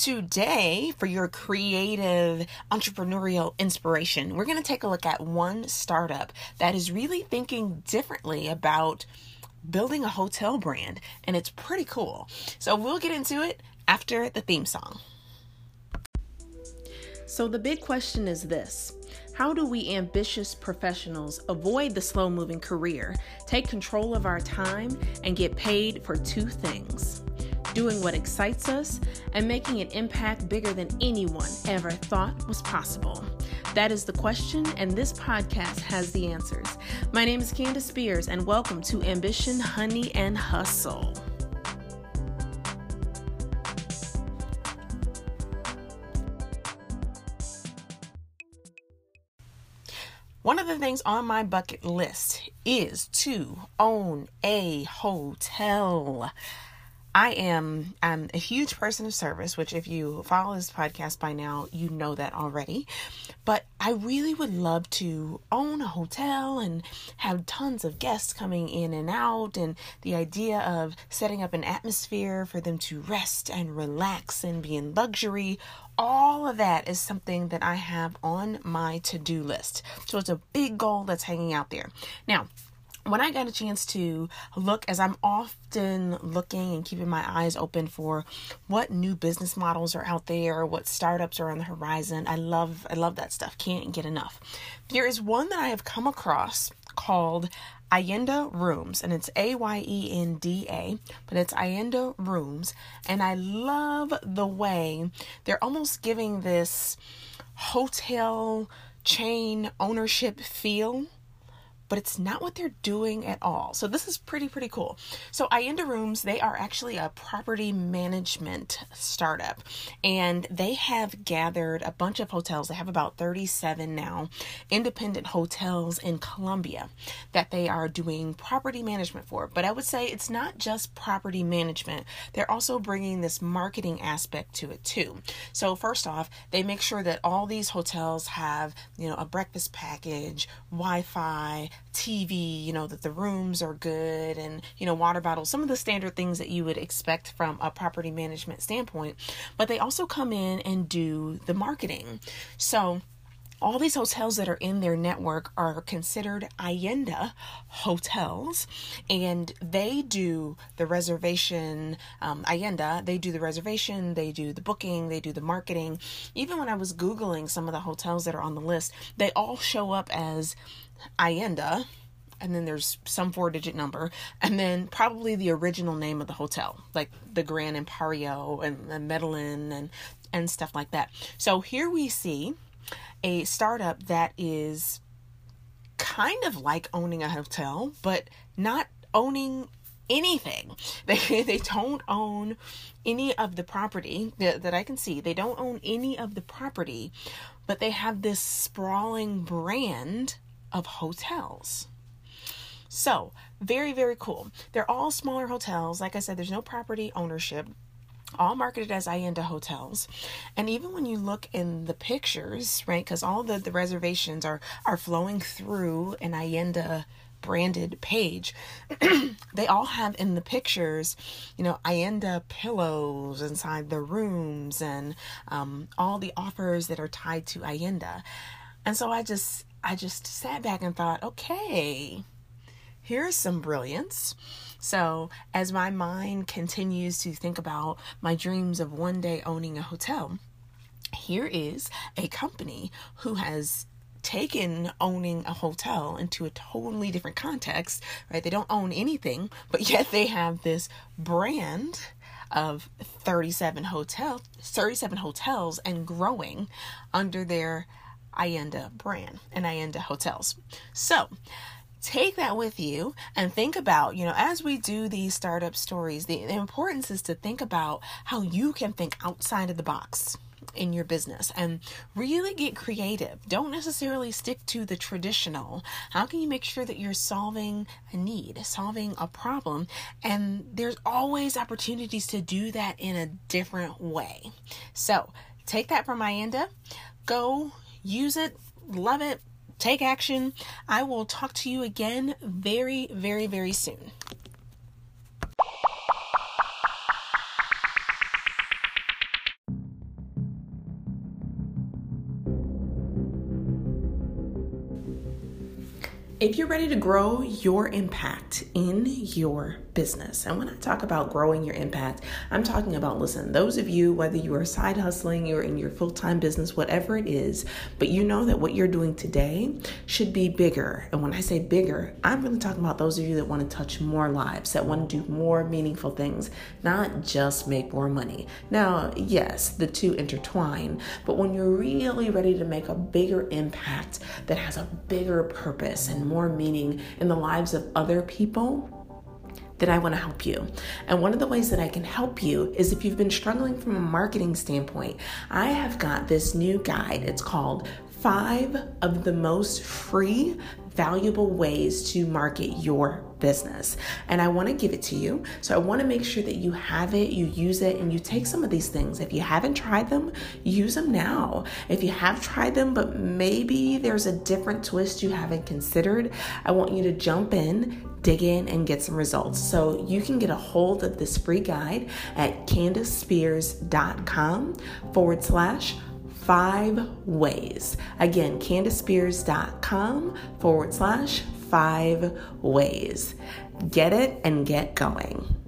Today, for your creative entrepreneurial inspiration, we're going to take a look at one startup that is really thinking differently about building a hotel brand, and it's pretty cool. So, we'll get into it after the theme song. So, the big question is this How do we ambitious professionals avoid the slow moving career, take control of our time, and get paid for two things? Doing what excites us, and making an impact bigger than anyone ever thought was possible? That is the question, and this podcast has the answers. My name is Candice Spears, and welcome to Ambition, Honey, and Hustle. One of the things on my bucket list is to own a hotel. I am I'm a huge person of service, which if you follow this podcast by now, you know that already. But I really would love to own a hotel and have tons of guests coming in and out and the idea of setting up an atmosphere for them to rest and relax and be in luxury. All of that is something that I have on my to-do list. So it's a big goal that's hanging out there. Now, when I got a chance to look, as I'm often looking and keeping my eyes open for what new business models are out there, what startups are on the horizon, I love I love that stuff. Can't get enough. There is one that I have come across called Ayenda Rooms, and it's A Y E N D A, but it's Ayenda Rooms, and I love the way they're almost giving this hotel chain ownership feel but it's not what they're doing at all. So this is pretty, pretty cool. So Ayenda Rooms, they are actually a property management startup and they have gathered a bunch of hotels. They have about 37 now independent hotels in Colombia that they are doing property management for. But I would say it's not just property management. They're also bringing this marketing aspect to it too. So first off, they make sure that all these hotels have, you know, a breakfast package, Wi-Fi, TV, you know, that the rooms are good and, you know, water bottles, some of the standard things that you would expect from a property management standpoint. But they also come in and do the marketing. So, all these hotels that are in their network are considered Ayenda hotels, and they do the reservation. Um, Ayenda, they do the reservation, they do the booking, they do the marketing. Even when I was Googling some of the hotels that are on the list, they all show up as Ayenda, and then there's some four digit number, and then probably the original name of the hotel, like the Grand Imperio and the Medellin and and stuff like that. So here we see a startup that is kind of like owning a hotel, but not owning anything. They they don't own any of the property that, that I can see. They don't own any of the property, but they have this sprawling brand of hotels. So, very, very cool. They're all smaller hotels. Like I said, there's no property ownership all marketed as Ayenda hotels. And even when you look in the pictures, right, because all the, the reservations are, are flowing through an Ayenda branded page, they all have in the pictures, you know, Ayenda pillows inside the rooms and um, all the offers that are tied to Ayenda. And so I just I just sat back and thought, okay, here's some brilliance. So, as my mind continues to think about my dreams of one day owning a hotel, here is a company who has taken owning a hotel into a totally different context, right? They don't own anything, but yet they have this brand of 37 hotel 37 hotels and growing under their Ayenda brand and Ayenda hotels. So, take that with you and think about, you know, as we do these startup stories, the, the importance is to think about how you can think outside of the box in your business and really get creative. Don't necessarily stick to the traditional. How can you make sure that you're solving a need, solving a problem? And there's always opportunities to do that in a different way. So take that from Ayenda, go use it, love it, take action. I will talk to you again very, very, very soon. If you're ready to grow your impact in your business, and when I talk about growing your impact, I'm talking about listen, those of you, whether you are side hustling, you're in your full time business, whatever it is, but you know that what you're doing today should be bigger. And when I say bigger, I'm really talking about those of you that want to touch more lives, that want to do more meaningful things, not just make more money. Now, yes, the two intertwine, but when you're really ready to make a bigger impact that has a bigger purpose and more meaning in the lives of other people, then I want to help you. And one of the ways that I can help you is if you've been struggling from a marketing standpoint, I have got this new guide. It's called Five of the Most Free valuable ways to market your business. And I want to give it to you. So I want to make sure that you have it, you use it, and you take some of these things. If you haven't tried them, use them now. If you have tried them, but maybe there's a different twist you haven't considered, I want you to jump in, dig in, and get some results. So you can get a hold of this free guide at candicespears.com forward slash five ways. Again, candicespears.com forward slash five ways. Get it and get going.